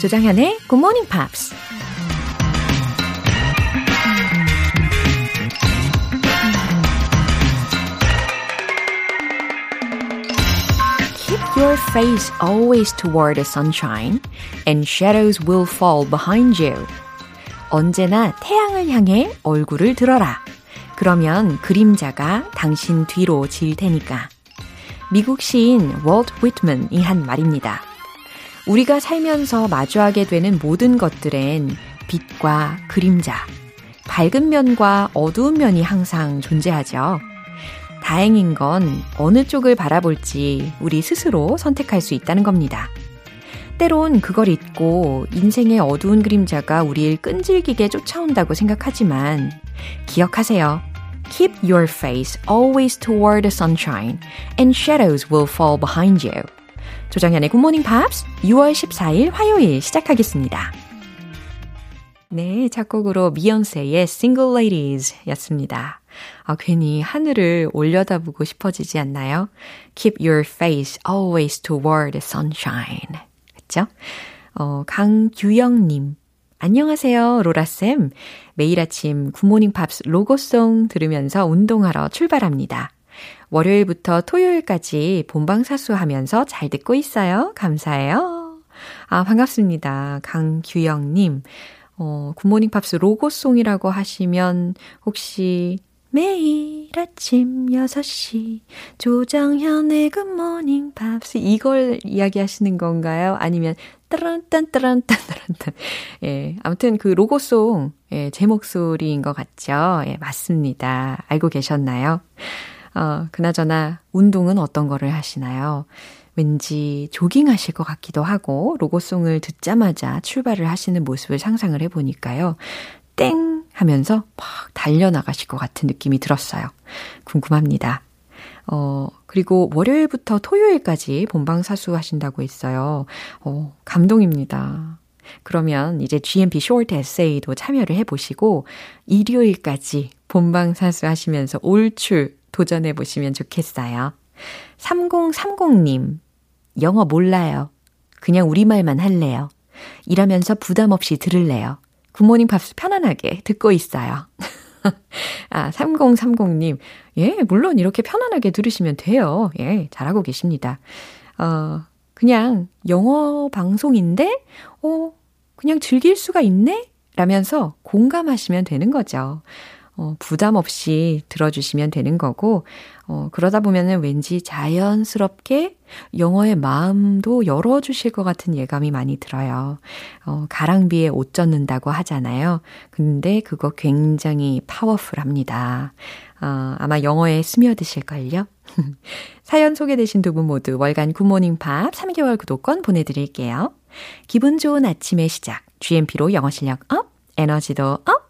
조장현의 Good Morning Pops. Keep your face always toward the sunshine, and shadows will fall behind you. 언제나 태양을 향해 얼굴을 들어라. 그러면 그림자가 당신 뒤로 질 테니까. 미국 시인 월트 위트먼이 한 말입니다. 우리가 살면서 마주하게 되는 모든 것들엔 빛과 그림자, 밝은 면과 어두운 면이 항상 존재하죠. 다행인 건 어느 쪽을 바라볼지 우리 스스로 선택할 수 있다는 겁니다. 때론 그걸 잊고 인생의 어두운 그림자가 우리를 끈질기게 쫓아온다고 생각하지만 기억하세요. Keep your face always toward the sunshine and shadows will fall behind you. 조정현의 굿모닝 팝스 6월 14일 화요일 시작하겠습니다. 네, 작곡으로 미연세의 Single Ladies 였습니다. 아, 괜히 하늘을 올려다보고 싶어지지 않나요? Keep your face always toward the sunshine. 그쵸? 어, 강규영님. 안녕하세요, 로라쌤. 매일 아침 굿모닝 팝스 로고송 들으면서 운동하러 출발합니다. 월요일부터 토요일까지 본방사수하면서 잘 듣고 있어요. 감사해요. 아, 반갑습니다. 강규영님. 어, 굿모닝 팝스 로고송이라고 하시면 혹시 매일 아침 6시 조정현의 굿모닝 팝스 이걸 이야기하시는 건가요? 아니면 따란딴따란딴따란딴 예, 아무튼 그 로고송 예, 제 목소리인 것 같죠? 예, 맞습니다. 알고 계셨나요? 어, 그나저나 운동은 어떤 거를 하시나요? 왠지 조깅하실 것 같기도 하고 로고송을 듣자마자 출발을 하시는 모습을 상상을 해보니까요. 땡 하면서 막 달려나가실 것 같은 느낌이 들었어요. 궁금합니다. 어, 그리고 월요일부터 토요일까지 본방 사수 하신다고 했어요. 어, 감동입니다. 그러면 이제 GMP short essay도 참여를 해보시고 일요일까지 본방 사수 하시면서 올출 도전해 보시면 좋겠어요. 3030님, 영어 몰라요. 그냥 우리말만 할래요. 일하면서 부담 없이 들을래요. 굿모닝 팝스 편안하게 듣고 있어요. 아, 3030님. 예, 물론 이렇게 편안하게 들으시면 돼요. 예, 잘하고 계십니다. 어, 그냥 영어 방송인데, 어, 그냥 즐길 수가 있네? 라면서 공감하시면 되는 거죠. 어, 부담 없이 들어주시면 되는 거고, 어, 그러다 보면은 왠지 자연스럽게 영어의 마음도 열어주실 것 같은 예감이 많이 들어요. 어, 가랑비에 옷 젖는다고 하잖아요. 근데 그거 굉장히 파워풀합니다. 어, 아마 영어에 스며드실걸요? 사연 소개되신 두 분 모두 월간 굿모닝 팝스 3개월 구독권 보내드릴게요. 기분 좋은 아침의 시작, GMP로 영어 실력 up, 에너지도 up!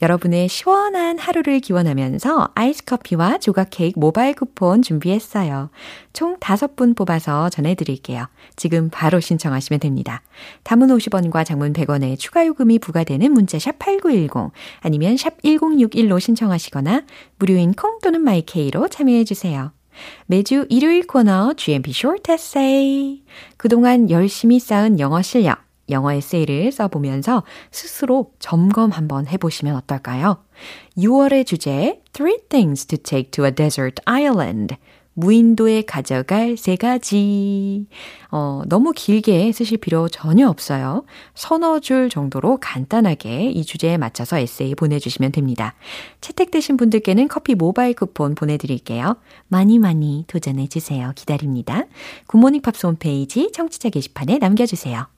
여러분의 시원한 하루를 기원하면서 아이스 커피와 조각 케이크 모바일 쿠폰 준비했어요. 총 5분 뽑아서 전해드릴게요. 지금 바로 신청하시면 됩니다. 단문 50원과 장문 100원의 추가 요금이 부과되는 문자 샵 8910 아니면 샵 1061로 신청하시거나 무료인 콩 또는 마이케이로 참여해주세요. 매주 일요일 코너 GMP Short Essay. 그동안 열심히 쌓은 영어 실력 영어 에세이를 써보면서 스스로 점검 한번 해보시면 어떨까요? 6월의 주제, Three Things to Take to a Desert Island. 무인도에 가져갈 세 가지. 어, 너무 길게 쓰실 필요 전혀 없어요. 서너 줄 정도로 간단하게 이 주제에 맞춰서 에세이 보내주시면 됩니다. 채택되신 분들께는 커피 모바일 쿠폰 보내드릴게요. 많이 많이 도전해주세요. 기다립니다. 굿모닝 팝스 홈페이지 청취자 게시판에 남겨주세요.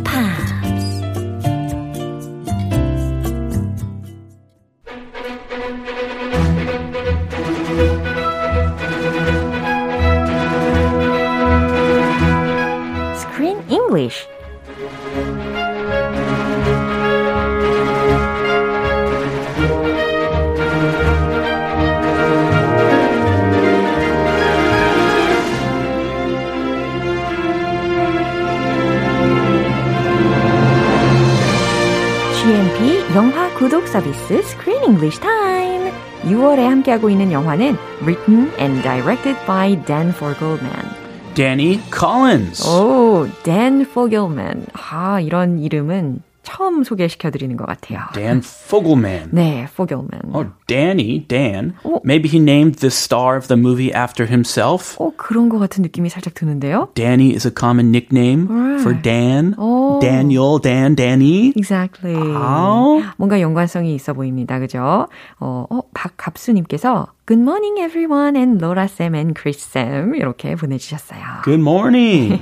서비스 Screen English Time. 6월에 함께하고 있는 영화는 Written and Directed by Dan Fogelman. Danny Collins. 오, Dan Fogelman. 아, 이런 이름은 처음 소개시켜드리는 것 같아요. Dan Fogelman. 네, Fogelman. Oh, Danny, Dan. Oh. Maybe he named the star of the movie after himself. 어, 그런 것 같은 느낌이 살짝 드는데요. Danny is a common nickname for Dan. Oh. Daniel, Dan, Danny. Exactly. Oh. 뭔가 연관성이 있어 보입니다. 그죠? 어, 어 박갑수님께서 Good morning everyone and Laura Sam and Chris Sam 이렇게 보내주셨어요. Good morning.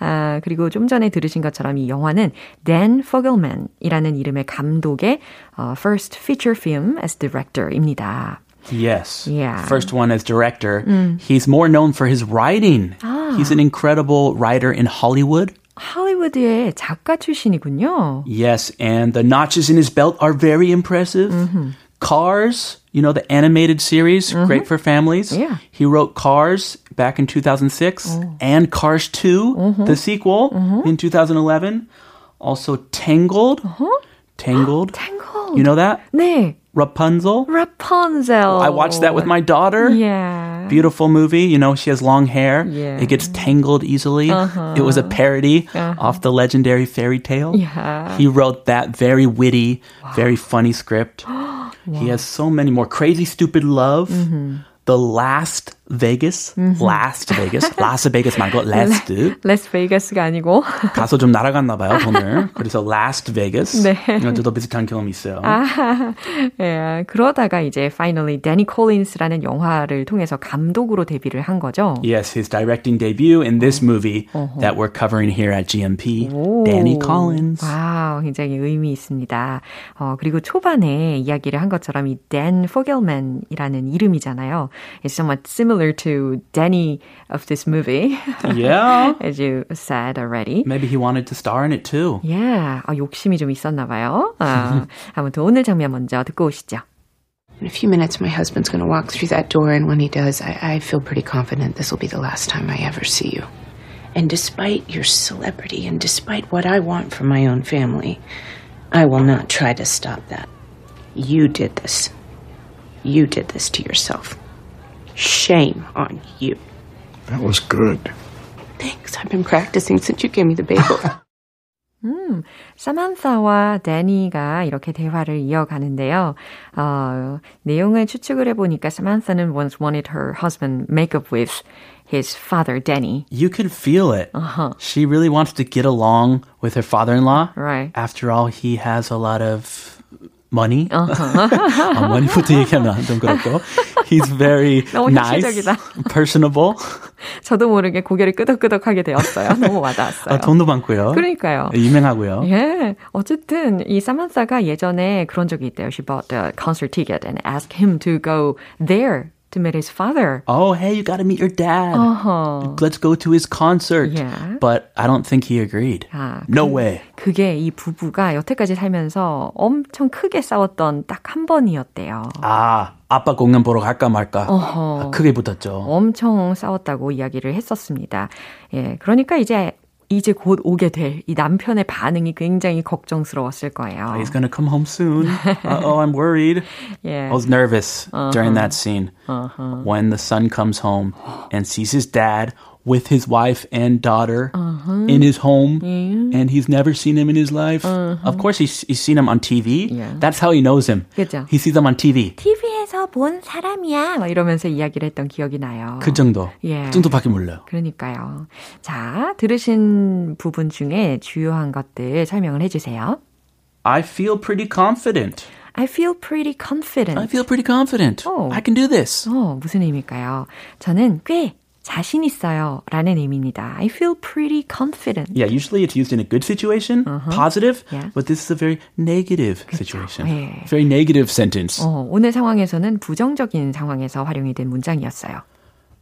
아, 그리고 좀 전에 들으신 것처럼 이 영화는 Dan Fogelman 이라는 이름의 감독의 어, first feature film as director입니다. yes. Yeah. First one as director. He's more known for his writing. He's an incredible writer in Hollywood. 할리우드의 작가 출신이군요. Yes, and the notches in his belt are very impressive. Cars, you know, the animated series, great for families. Yeah. He wrote Cars back in 2006 and Cars 2, the sequel in 2011. Also Tangled. Uh-huh. Tangled. Tangled. You know that? 네, Rapunzel. Rapunzel. I watched that with my daughter. Yeah. Beautiful movie. You know, she has long hair. Yeah. It gets tangled easily. Uh-huh. It was a parody uh-huh. off the legendary fairy tale. Yeah. He wrote that very witty, very funny script. He has so many more. Crazy Stupid Love. Mm-hmm. The Last Vegas. Last Vegas. Las Vegas 말고 Last. 레스베이거스가 아니고 가서 좀 날아갔나 봐요, 돈을. 그래서 Last Vegas. 네. 저도 비슷한 경험이 있어요. 예, 그러다가 이제 finally 데니 콜린스라는 영화를 통해서 감독으로 데뷔를 한 거죠. Yes, his directing debut in this movie that we're covering here at GMP. Danny Collins. 와우, 굉장히 의미 있습니다. 어, 그리고 초반에 이야기를 한 것처럼 이 Dan Fogelman이라는 이름이잖아요. It's somewhat similar to Danny of this movie, Yeah. as you said already. Maybe he wanted to star in it too. Yeah, 아, 욕심이 좀 있었나 봐요. 아, 아무튼 오늘 장면 먼저 듣고 오시죠. In a few minutes, my husband's going to walk through that door, and when he does, I, I feel pretty confident this will be the last time I ever see you. And despite your celebrity and despite what I want for my own family, I will not try to stop that. You did this. You did this to yourself. Shame on you. That was good. Thanks. I've been practicing since you gave me the bagel. 사만사와 데니가 이렇게 대화를 이어가는데요. 어, 내용을 추측을 해보니까 사만사는 once wanted her husband make up with his father, Danny. You could feel it. She really wants to get along with her father-in-law. Right. After all, he has a lot of money. 아, money부터 얘기하면 좀 그렇고. He's very nice, personable. 저도 모르게 고개를 끄덕끄덕하게 되었어요. 너무 와닿았어요. 아, 돈도 많고요. 그러니까요. 유명하고요. 예. 어쨌든 이 사만사가 예전에 그런 적이 있대요. She bought a concert ticket and asked him to go there to meet his father. Oh, hey, you got to meet your dad. 어허. Let's go to his concert. Yeah. But I don't think he agreed. 아, no 그- way. 그게 이 부부가 여태까지 살면서 엄청 크게 싸웠던 딱 한 번이었대요. 아, 아빠 공연 보러 갈까 말까. 어허. 아, 크게 붙었죠. 엄청 싸웠다고 이야기를 했었습니다. 예, 그러니까 이제 이제 곧 오게 될 이 남편의 반응이 굉장히 걱정스러웠을 거예요. He's gonna come home soon. oh, I'm worried. 예. I was nervous during that scene Uh-huh. when the son comes home and sees his dad with his wife and daughter Uh-huh. in his home, and he's never seen him in his life. Of course, he's, he's seen him on TV. Yeah. That's how he knows him. 그죠. He sees him on TV. TV에서 본 사람이야. 막 이러면서 이야기를 했던 기억이 나요. 그 정도. 예. 그 정도밖에 몰라요. 그러니까요. 자, 들으신 부분 중에 주요한 것들 설명을 해주세요. I feel pretty confident. I feel pretty confident. I feel pretty confident. Oh. I can do this. 어, 무슨 의미일까요? 저는 꽤 자신 있어요. 라는 의미입니다. I feel pretty confident. Yeah, usually it's used in a good situation, positive, Uh-huh. Yeah. but this is a very negative situation. 예. Very negative sentence. 어, 오늘 상황에서는 부정적인 상황에서 활용이 된 문장이었어요.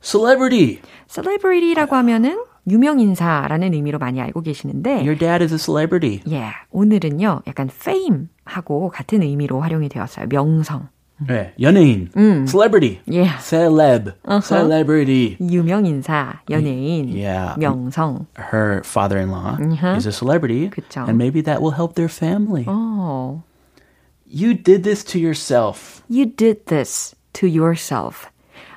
Celebrity. celebrity라고 하면은 유명인사라는 의미로 많이 알고 계시는데 Your dad is a celebrity. 예, 오늘은요. 약간 fame하고 같은 의미로 활용이 되었어요. 명성. 네, 연예인. Celebrity. 예. Celeb. Uh-huh. Celebrity. 유명인사, 연예인, Yeah. 명성. Her father-in-law Mhm. is a celebrity, 그쵸. and maybe that will help their family. 어, You did this to yourself. You did this to yourself.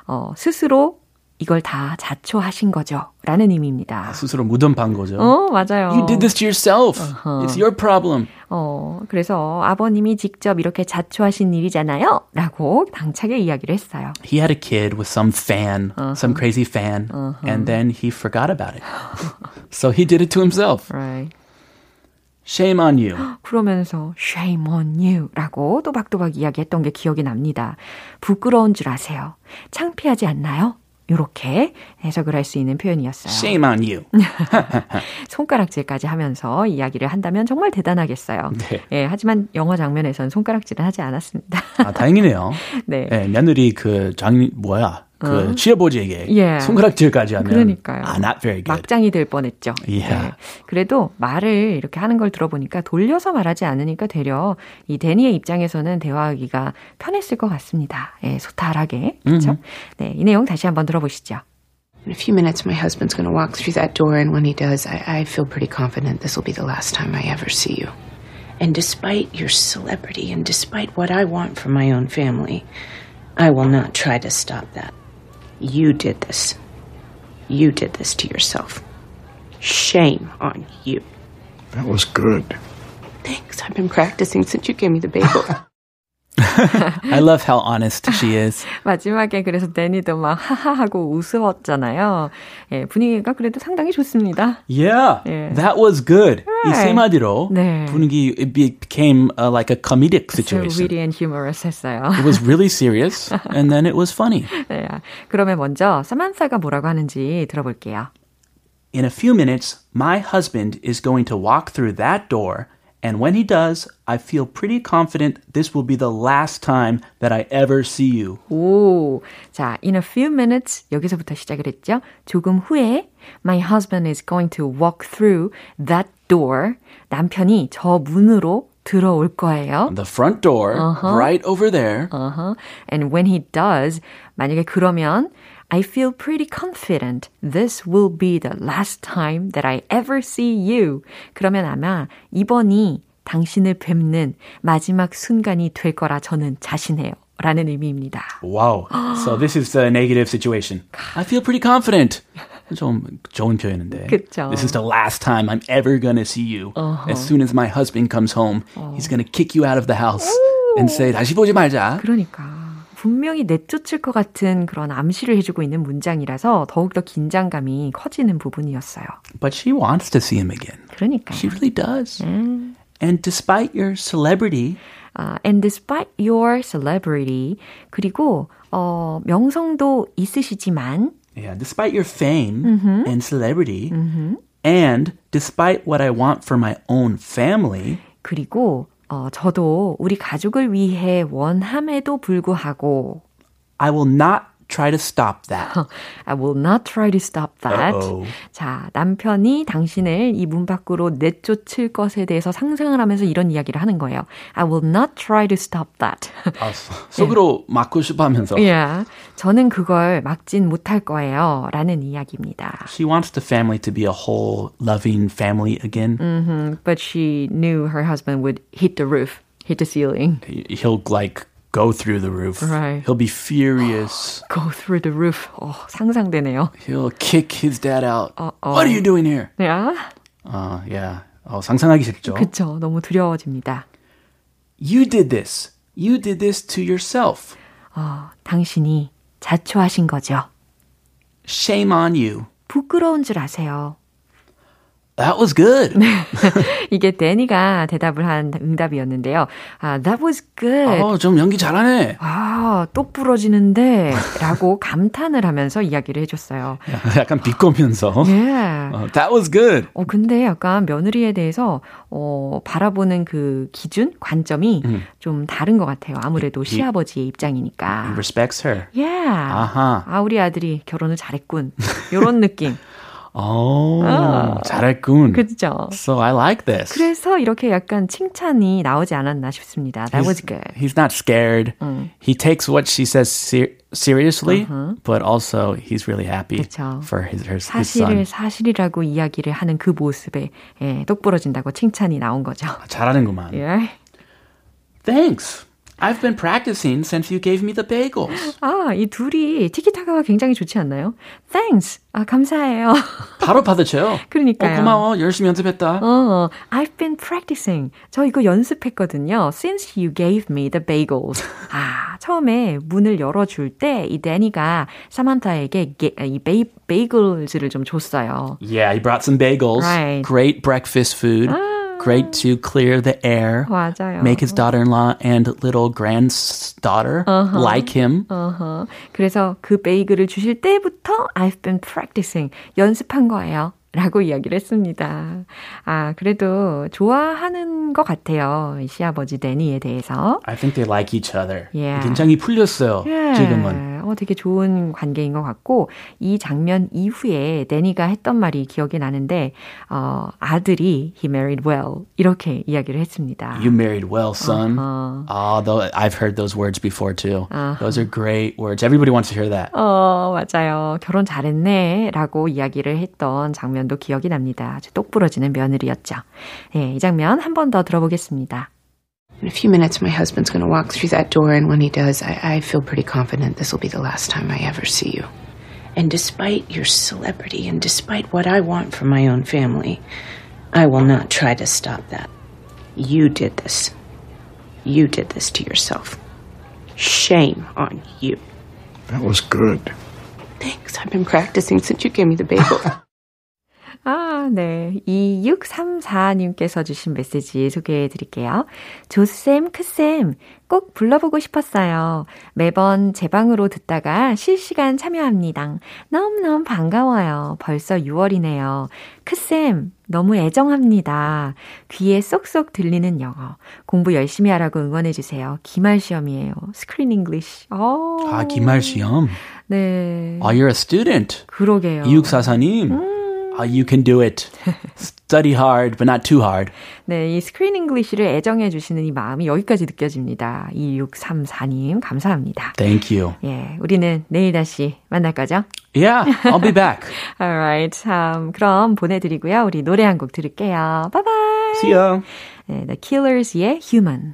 어, 스스로 이걸 다 자초하신 거죠. 라는 의미입니다. 스스로 무덤 판 거죠. 어, 맞아요. You did this to yourself. Uh-huh. It's your problem. 어, 그래서 아버님이 직접 이렇게 자초하신 일이잖아요. 라고 당차게 이야기를 했어요. He had a kid with some fan, uh-huh. some crazy fan, uh-huh. and then he forgot about it. so he did it to himself. Right. Shame on you. 그러면서 shame on you 라고 또박또박 이야기했던 게 기억이 납니다. 부끄러운 줄 아세요. 창피하지 않나요? 이렇게 해석을 할 수 있는 표현이었어요. Shame on you. 손가락질까지 하면서 이야기를 한다면 정말 대단하겠어요. 네. 예, 하지만 영화 장면에서는 손가락질은 하지 않았습니다. 아, 다행이네요. 네. 네. 며느리 그 장, 뭐야. 그 어. 시아버지에게 예. 손가락질까지 하면 그러니까요. 아, not very good. 막장이 될 뻔했죠. Yeah. 네. 그래도 말을 이렇게 하는 걸 들어보니까 돌려서 말하지 않으니까 되려 이 데니의 입장에서는 대화하기가 편했을 것 같습니다. 예, 소탈하게 그렇죠? Mm-hmm. 네, 이 내용 다시 한번 들어보시죠. In a few minutes, my husband's going to walk through that door, and when he does, I, I feel pretty confident this will be the last time I ever see you. And despite your celebrity and despite what I want for my own family, I will not try to stop that. You did this. You did this to yourself. Shame on you. That was good. Thanks. I've been practicing since you gave me the bagel. I love how honest she is. 마지막에 그래서 데니도 막 하하하고 웃었잖아요. 예, 분위기가 그래도 상당히 좋습니다. Yeah, 예. that was good. Right. 이세 마디로 네. 분위기 it became uh, like a comedic situation. So witty and humorous 했어요. It was really serious, and then it was funny. 네, 그러면 먼저 사만사가 뭐라고 하는지 들어볼게요. In a few minutes, my husband is going to walk through that door. And when he does, I feel pretty confident this will be the last time that I ever see you. 오, 자, in a few minutes 여기서부터 시작을 했죠. 조금 후에 my husband is going to walk through that door. 남편이 저 문으로 들어올 거예요. The front door, uh-huh. right over there. Uh-huh. And when he does, 만약에 그러면 I feel pretty confident this will be the last time that I ever see you. 그러면 아마 이번이 당신을 뵙는 마지막 순간이 될 거라 저는 자신해요. 라는 의미입니다. Wow. So this is the negative situation. I feel pretty confident. 좀 좋은 표현인데. 그쵸. This is the last time I'm ever gonna see you. Uh-huh. As soon as my husband comes home, uh. he's gonna kick you out of the house and say 다시 보지 말자. 그러니까. 분명히 내쫓을 것 같은 그런 암시를 해주고 있는 문장이라서 더욱더 긴장감이 커지는 부분이었어요. But she wants to see him again. 그러니까. She really does. 음. And despite your celebrity, uh, and despite your celebrity, 그리고 어, 명성도 있으시지만, yeah, despite your fame mm-hmm. and celebrity, mm-hmm. and despite what I want for my own family, 그리고 어, 저도 우리 가족을 위해 원함에도 불구하고 I will not try to stop that. I will not try to stop that. Uh-oh. 자, 남편이 당신을 이 문 밖으로 내쫓을 것에 대해서 상상을 하면서 이런 이야기를 하는 거예요. I will not try to stop that. 아, 속으로 예. 막고 싶어 하면서. Yeah. 저는 그걸 막진 못할 거예요. 라는 이야기입니다. She wants the family to be a whole loving family again. Mm-hmm. But she knew her husband would hit the roof, hit the ceiling. He'll like go through the roof. Right. He'll be furious. go through the roof. 어, 상상되네요. He'll kick his dad out. Uh-oh. What are you doing here? Yeah. 어, uh, yeah. 어, 상상하기 싫죠. 그렇죠. 너무 두려워집니다. You did this. You did this to yourself. 어, 당신이 자초하신 거죠. Shame on you. 부끄러운 줄 아세요. That was good. 이게 데니가 대답을 한 응답이었는데요. 아, that was good. 어, 좀 연기 잘하네. 아, 똑 부러지는데 라고 감탄을 하면서 이야기를 해줬어요. 약간 비꼬면서. Yeah. 어, that was good. 어, 근데 약간 며느리에 대해서 어, 바라보는 그 기준, 관점이 음. 좀 다른 것 같아요. 아무래도 he, 시아버지의 입장이니까. He respects her. Yeah. 아하. 아, 우리 아들이 결혼을 잘했군. 요런 느낌. 오, 아, 잘했군. 그죠. So I like this. 그래서 이렇게 약간 칭찬이 나오지 않았나 싶습니다. That he's, was good. He's not scared. 음. He takes what she says ser- seriously, uh-huh. but also he's really happy 그쵸. for his, his, 사실을 his son. 사실이라고 이야기를 하는 그 모습에 예, 똑부러진다고 칭찬이 나온 거죠. 잘하는구만. Yeah. Thanks. I've been practicing since you gave me the bagels. 아, 이 둘이 티키타카가 굉장히 좋지 않나요? Thanks. 아, 감사해요. 바로 받으셔요. 그러니까요. 어, 고마워. 열심히 연습했다. 어, I've been practicing. 저 이거 연습했거든요. Since you gave me the bagels. 아, 처음에 문을 열어줄 때 이 데니가 사만타에게 게, 이 베이, 베이글즈를 좀 줬어요. Yeah, he brought some bagels. Right. Great breakfast food. Great to clear the air. 맞아요. Make his daughter-in-law and little granddaughter like him. 어허. 그래서 그 베이글을 주실 때부터 I've been practicing. 연습한 거예요. 라고 이야기를 했습니다. 아, 그래도 좋아하는 것 같아요. 이 시아버지 데니에 대해서. I think they like each other. Yeah. 굉장히 풀렸어요. 예. 지금은. 어, 되게 좋은 관계인 것 같고, 이 장면 이후에 데니가 했던 말이 기억이 나는데, 어, 아들이 he married well. 이렇게 이야기를 했습니다. You married well, son. Uh-huh. Oh, though I've heard those words before too. Those are great words. Everybody wants to hear that. 어, 맞아요. 결혼 잘했네. 라고 이야기를 했던 장면도 기억이 납니다. 아주 똑부러지는 며느리였죠. 네, 이 장면 한 번 더 들어보겠습니다. In a few minutes, my husband's going to walk through that door, and when he does, I, I feel pretty confident this will be the last time I ever see you. And despite your celebrity and despite what I want for my own family, I will not try to stop that. You did this. You did this to yourself. Shame on you. That was good. Thanks. I've been practicing since you gave me the bagel. 아, 네. 2634님께서 주신 메시지 소개해 드릴게요. 조쌤, 크쌤, 꼭 불러보고 싶었어요. 매번 재방으로 듣다가 실시간 참여합니다. 너무너무 반가워요. 벌써 6월이네요. 크쌤, 너무 애정합니다. 귀에 쏙쏙 들리는 영어. 공부 열심히 하라고 응원해주세요. 기말 시험이에요. Screen English. 어. 아, 기말 시험. 네. Oh, you're a student. 그러게요. 이육사사님. Oh, you can do it. Study hard, but not too hard. 네, 이 Screen English를 애정해 주시는 이 마음이 여기까지 느껴집니다. 2634님, 감사합니다. Thank you. 예, 우리는 내일 다시 만날 거죠? Yeah, I'll be back. Alright, 참, 그럼 보내드리고요. 우리 노래 한 곡 들을게요. 바이바이! See ya. 네, The Killers의 Human.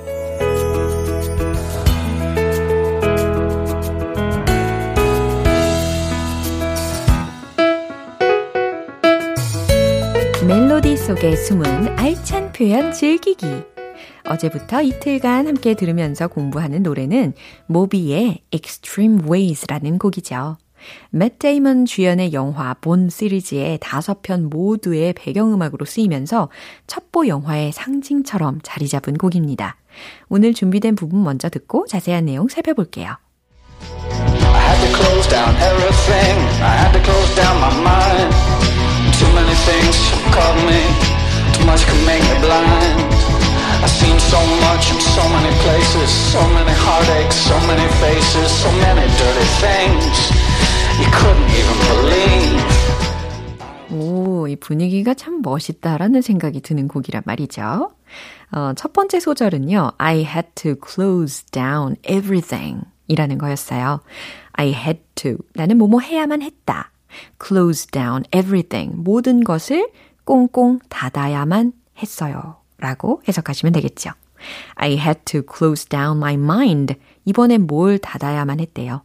속에 숨은 알찬 표현 즐기기. 어제부터 이틀간 함께 들으면서 공부하는 노래는 모비의 Extreme Ways라는 곡이죠. 맷 데이먼 주연의 영화 본 시리즈의 다섯 편 모두의 배경음악으로 쓰이면서 첩보 영화의 상징처럼 자리 잡은 곡입니다. 오늘 준비된 부분 먼저 듣고 자세한 내용 살펴볼게요. I had to close down everything. I had to close down my mind. Many things caught me. Too much could make me blind. I've seen so much in so many places. So many heartaches, so many faces, so many dirty things. You couldn't even believe. 오, 이 분위기가 참 멋있다라는 생각이 드는 곡이란 말이죠. 어, 첫 번째 소절은요, I had to close down everything 이라는 거였어요. I had to. 나는 뭐뭐 해야만 했다. Close down everything. 모든 것을 꽁꽁 닫아야만 했어요. 라고 해석하시면 되겠죠. I had to close down my mind. 이번엔 뭘 닫아야만 했대요.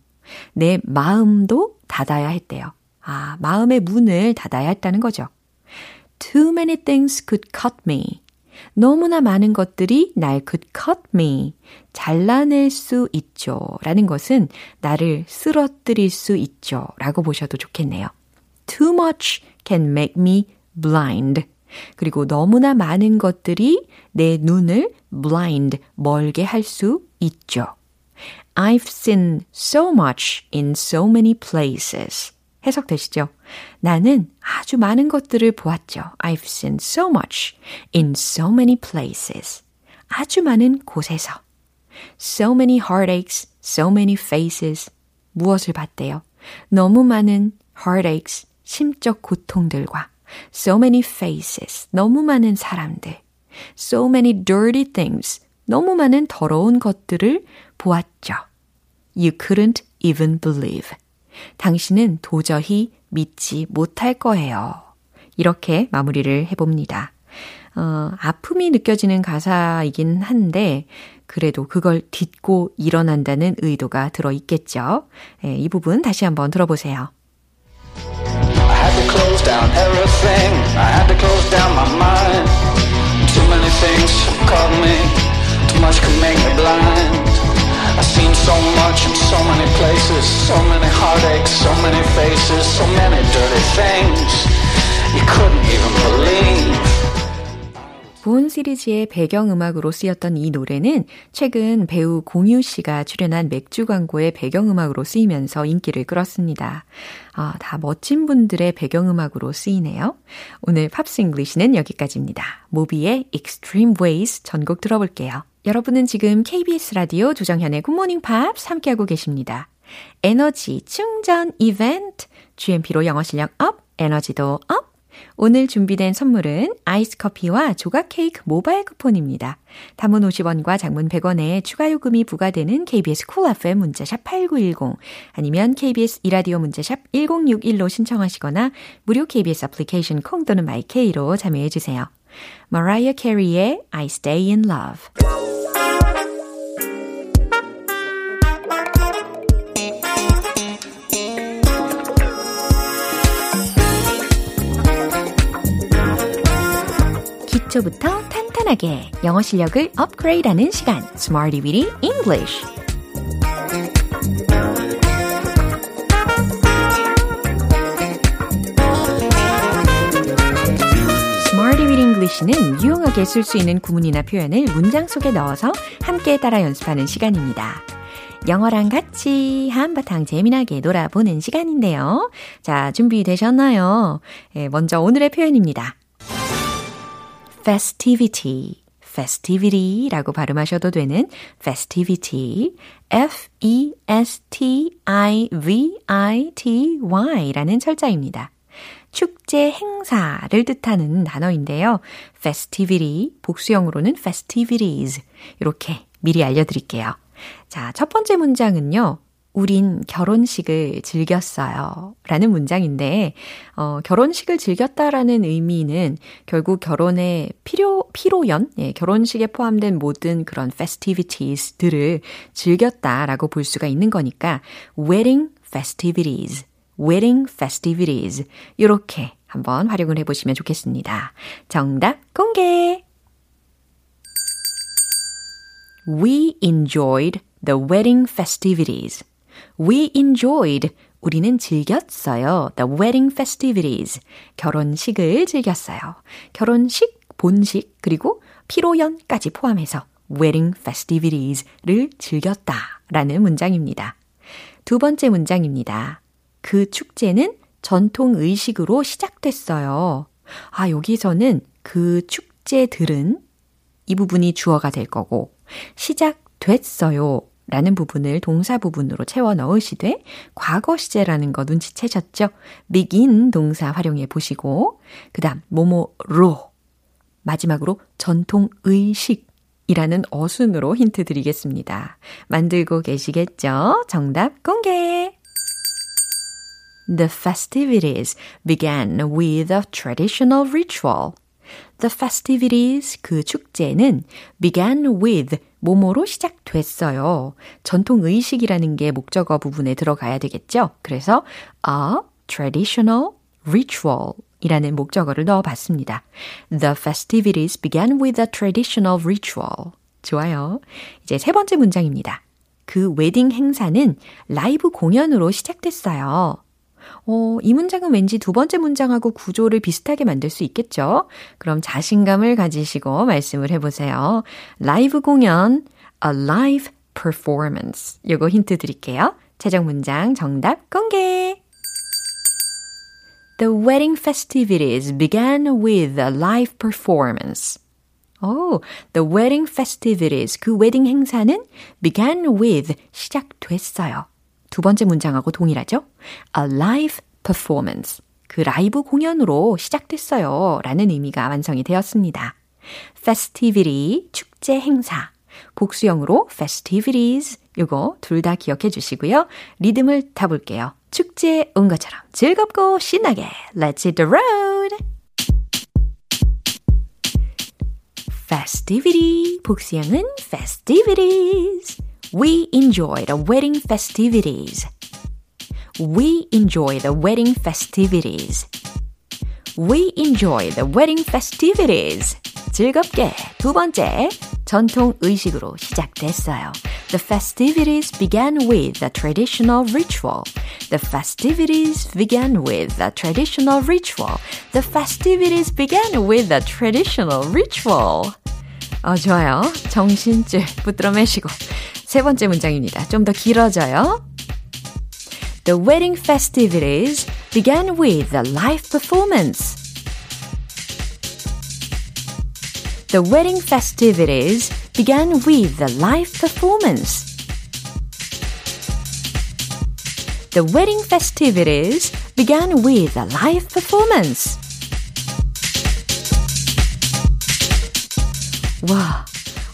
내 마음도 닫아야 했대요. 아, 마음의 문을 닫아야 했다는 거죠. Too many things could cut me. 너무나 많은 것들이 날 could cut me. 잘라낼 수 있죠. 라는 것은 나를 쓰러뜨릴 수 있죠. 라고 보셔도 좋겠네요. Too much can make me blind. 그리고 너무나 많은 것들이 내 눈을 blind, 멀게 할 수 있죠. I've seen so much in so many places. 해석되시죠? 나는 아주 많은 것들을 보았죠. I've seen so much in so many places. 아주 많은 곳에서. So many heartaches, so many faces. 무엇을 봤대요? 너무 많은 heartaches, 심적 고통들과 so many faces, 너무 많은 사람들. So many dirty things, 너무 많은 더러운 것들을 보았죠. You couldn't even believe. 당신은 도저히 믿지 못할 거예요. 이렇게 마무리를 해봅니다. 어, 아픔이 느껴지는 가사이긴 한데, 그래도 그걸 딛고 일어난다는 의도가 들어 있겠죠. 예, 이 부분 다시 한번 들어보세요. I had to close down everything. I had to close down my mind. Too many things caught me. Too much could make me blind. I've seen so much in so many places. So many heartaches, so many faces, so many dirty things. You couldn't even believe. 본 시리즈의 배경음악으로 쓰였던 이 노래는 최근 배우 공유 씨가 출연한 맥주 광고의 배경음악으로 쓰이면서 인기를 끌었습니다. 아, 다 멋진 분들의 배경음악으로 쓰이네요. 오늘 Pops English는 여기까지입니다. 모비의 Extreme Ways 전곡 들어볼게요. 여러분은 지금 KBS 라디오 조정현의 굿모닝 팝스 함께하고 계십니다. 에너지 충전 이벤트 GMP로 영어 실력 up, 에너지도 up 오늘 준비된 선물은 아이스 커피와 조각 케이크 모바일 쿠폰입니다. 단문 50원과 장문 100원에 추가 요금이 부과되는 KBS Cool FM 문자샵 8910 아니면 KBS 이라디오 문자샵 1061로 신청하시거나 무료 KBS 애플리케이션 콩 또는 마이케이로 참여해 주세요. 마라이어 캐리의 I Stay in Love 기초부터 탄탄하게 영어 실력을 업그레이드하는 시간 Smarty Weedy English English는 유용하게 쓸 수 있는 구문이나 표현을 문장 속에 넣어서 함께 따라 연습하는 시간입니다. 영어랑 같이 한바탕 재미나게 놀아보는 시간인데요. 자, 준비되셨나요? 예, 먼저 오늘의 표현입니다. Festivity, festivity라고 발음하셔도 되는 festivity, F-E-S-T-I-V-I-T-Y라는 철자입니다. 축제 행사를 뜻하는 단어인데요. festivity, 복수형으로는 festivities. 이렇게 미리 알려드릴게요. 자, 첫 번째 문장은요. 우린 결혼식을 즐겼어요. 라는 문장인데, 어, 결혼식을 즐겼다라는 의미는 결국 결혼의 필요, 피로연, 예, 결혼식에 포함된 모든 그런 festivities들을 즐겼다라고 볼 수가 있는 거니까, wedding festivities, wedding festivities. 이렇게 한번 활용을 해보시면 좋겠습니다. 정답 공개! We enjoyed the wedding festivities. We enjoyed. 우리는 즐겼어요. The wedding festivities. 결혼식을 즐겼어요. 결혼식, 본식, 그리고 피로연까지 포함해서 wedding festivities를 즐겼다. 라는 문장입니다. 두 번째 문장입니다. 그 축제는 전통 의식으로 시작됐어요. 아, 여기서는 그 축제들은 이 부분이 주어가 될 거고, 시작됐어요. 라는 부분을 동사 부분으로 채워 넣으시되 과거 시제라는 거 눈치채셨죠? begin 동사 활용해 보시고 그 다음 뭐뭐로 마지막으로 전통 의식 이라는 어순으로 힌트 드리겠습니다. 만들고 계시겠죠? 정답 공개! The festivities began with a traditional ritual. The festivities, 그 축제는 began with 뭐뭐로 시작됐어요. 전통 의식이라는 게 목적어 부분에 들어가야 되겠죠? 그래서 a traditional ritual 이라는 목적어를 넣어 봤습니다. The festivities began with a traditional ritual. 좋아요. 이제 세 번째 문장입니다. 그 웨딩 행사는 라이브 공연으로 시작됐어요. 어, 이 문장은 왠지 두 번째 문장하고 구조를 비슷하게 만들 수 있겠죠? 그럼 자신감을 가지시고 말씀을 해보세요. 라이브 공연, a live performance. 요거 힌트 드릴게요. 최종 문장 정답 공개! The wedding festivities began with a live performance. Oh, the wedding festivities, 그 웨딩 행사는 began with, 시작됐어요. 두 번째 문장하고 동일하죠? A live performance. 그 라이브 공연으로 시작됐어요. 라는 의미가 완성이 되었습니다. festivity, 축제 행사. 복수형으로 festivities. 요거 둘 다 기억해 주시고요. 리듬을 타볼게요. 축제에 온 것처럼 즐겁고 신나게 Let's hit the road! festivity 복수형은 festivities. We enjoy the wedding festivities. We enjoy the wedding festivities. We enjoy the wedding festivities. 즐겁게 두 번째 전통 의식으로 시작됐어요. The festivities began with a traditional ritual. The festivities began with a traditional ritual. The festivities began with a traditional ritual. 어, 좋아요. 정신줄 붙들어 매시고. 세 번째 문장입니다. 좀 더 길어져요. The wedding festivities began with a live performance. The wedding festivities began with a live performance. The wedding festivities began with a live performance. 와,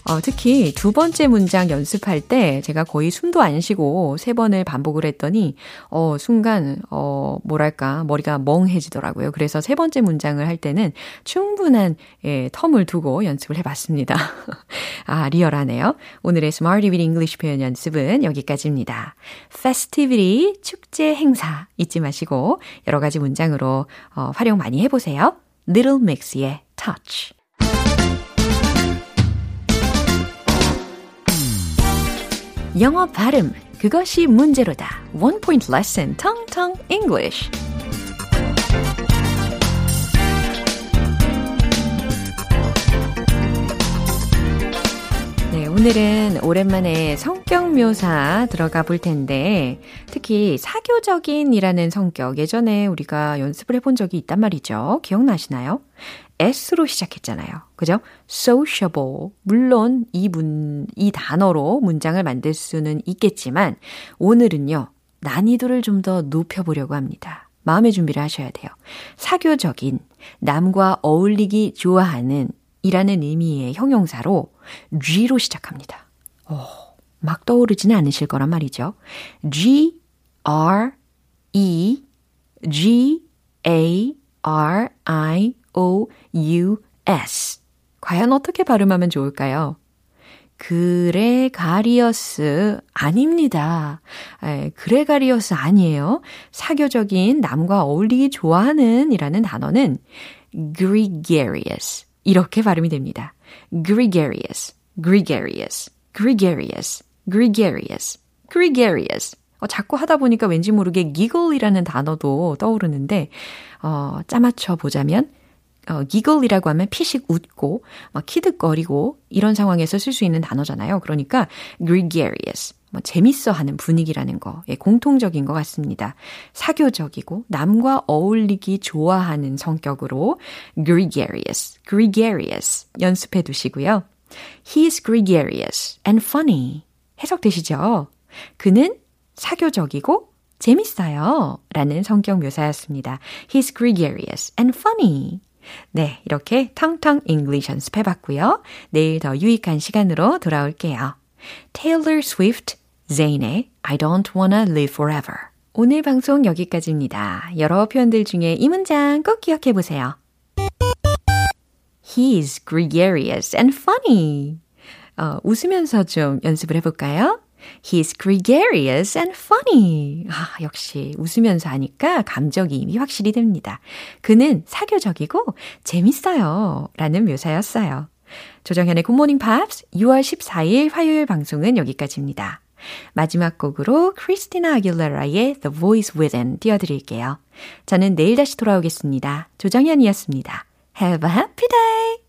어, 특히 두 번째 문장 연습할 때 제가 거의 숨도 안 쉬고 세 번을 반복을 했더니, 어, 순간, 어, 뭐랄까, 머리가 멍해지더라고요. 그래서 세 번째 문장을 할 때는 충분한, 예, 텀을 두고 연습을 해봤습니다. 아, 리얼하네요. 오늘의 Smarty with English 표현 연습은 여기까지입니다. festivity, 축제 행사 잊지 마시고 여러 가지 문장으로 어, 활용 많이 해보세요. Little Mix의 touch. 영어 발음, 그것이 문제로다. One point lesson, Tong Tong English. 네, 오늘은 오랜만에 성격 묘사 들어가 볼 텐데, 특히 사교적인이라는 성격, 예전에 우리가 연습을 해본 적이 있단 말이죠. 기억나시나요? S로 시작했잖아요. 그죠? sociable. 물론 이 문, 이 단어로 문장을 만들 수는 있겠지만, 오늘은요, 난이도를 좀 더 높여보려고 합니다. 마음의 준비를 하셔야 돼요. 사교적인, 남과 어울리기 좋아하는 이라는 의미의 형용사로 G로 시작합니다. 오, 막 떠오르지는 않으실 거란 말이죠. G, R, E, G, A, R, I, O, U, S. 과연 어떻게 발음하면 좋을까요? 그레가리어스 아닙니다. 에, 그레가리어스 아니에요. 사교적인 남과 어울리기 좋아하는 이라는 단어는 gregarious. 이렇게 발음이 됩니다. gregarious, gregarious, gregarious, gregarious, gregarious. 어, 자꾸 하다 보니까 왠지 모르게 giggle이라는 단어도 떠오르는데, 어, 짜맞춰 보자면, 어, giggle이라고 하면 피식 웃고, 막 키득거리고, 이런 상황에서 쓸 수 있는 단어잖아요. 그러니까, gregarious. 뭐 재밌어 하는 분위기라는 거, 예, 공통적인 것 같습니다. 사교적이고 남과 어울리기 좋아하는 성격으로 gregarious, gregarious 연습해 두시고요. He's gregarious and funny. 해석되시죠? 그는 사교적이고 재밌어요. 라는 성격 묘사였습니다. He's gregarious and funny. 네, 이렇게 텅텅 English 연습해 봤고요. 내일 더 유익한 시간으로 돌아올게요. Taylor Swift Zayn의 I don't wanna live forever. 오늘 방송 여기까지입니다. 여러 표현들 중에 이 문장 꼭 기억해 보세요. He's gregarious and funny. 어, 웃으면서 좀 연습을 해볼까요? He's gregarious and funny. 아, 역시 웃으면서 하니까 감정이입이 확실히 됩니다. 그는 사교적이고 재밌어요. 라는 묘사였어요. 조정현의 굿모닝 팝스 6월 14일 화요일 방송은 여기까지입니다. 마지막 곡으로 크리스티나 아길레라의 The Voice Within 띄워드릴게요. 저는 내일 다시 돌아오겠습니다. 조정현이었습니다. Have a happy day!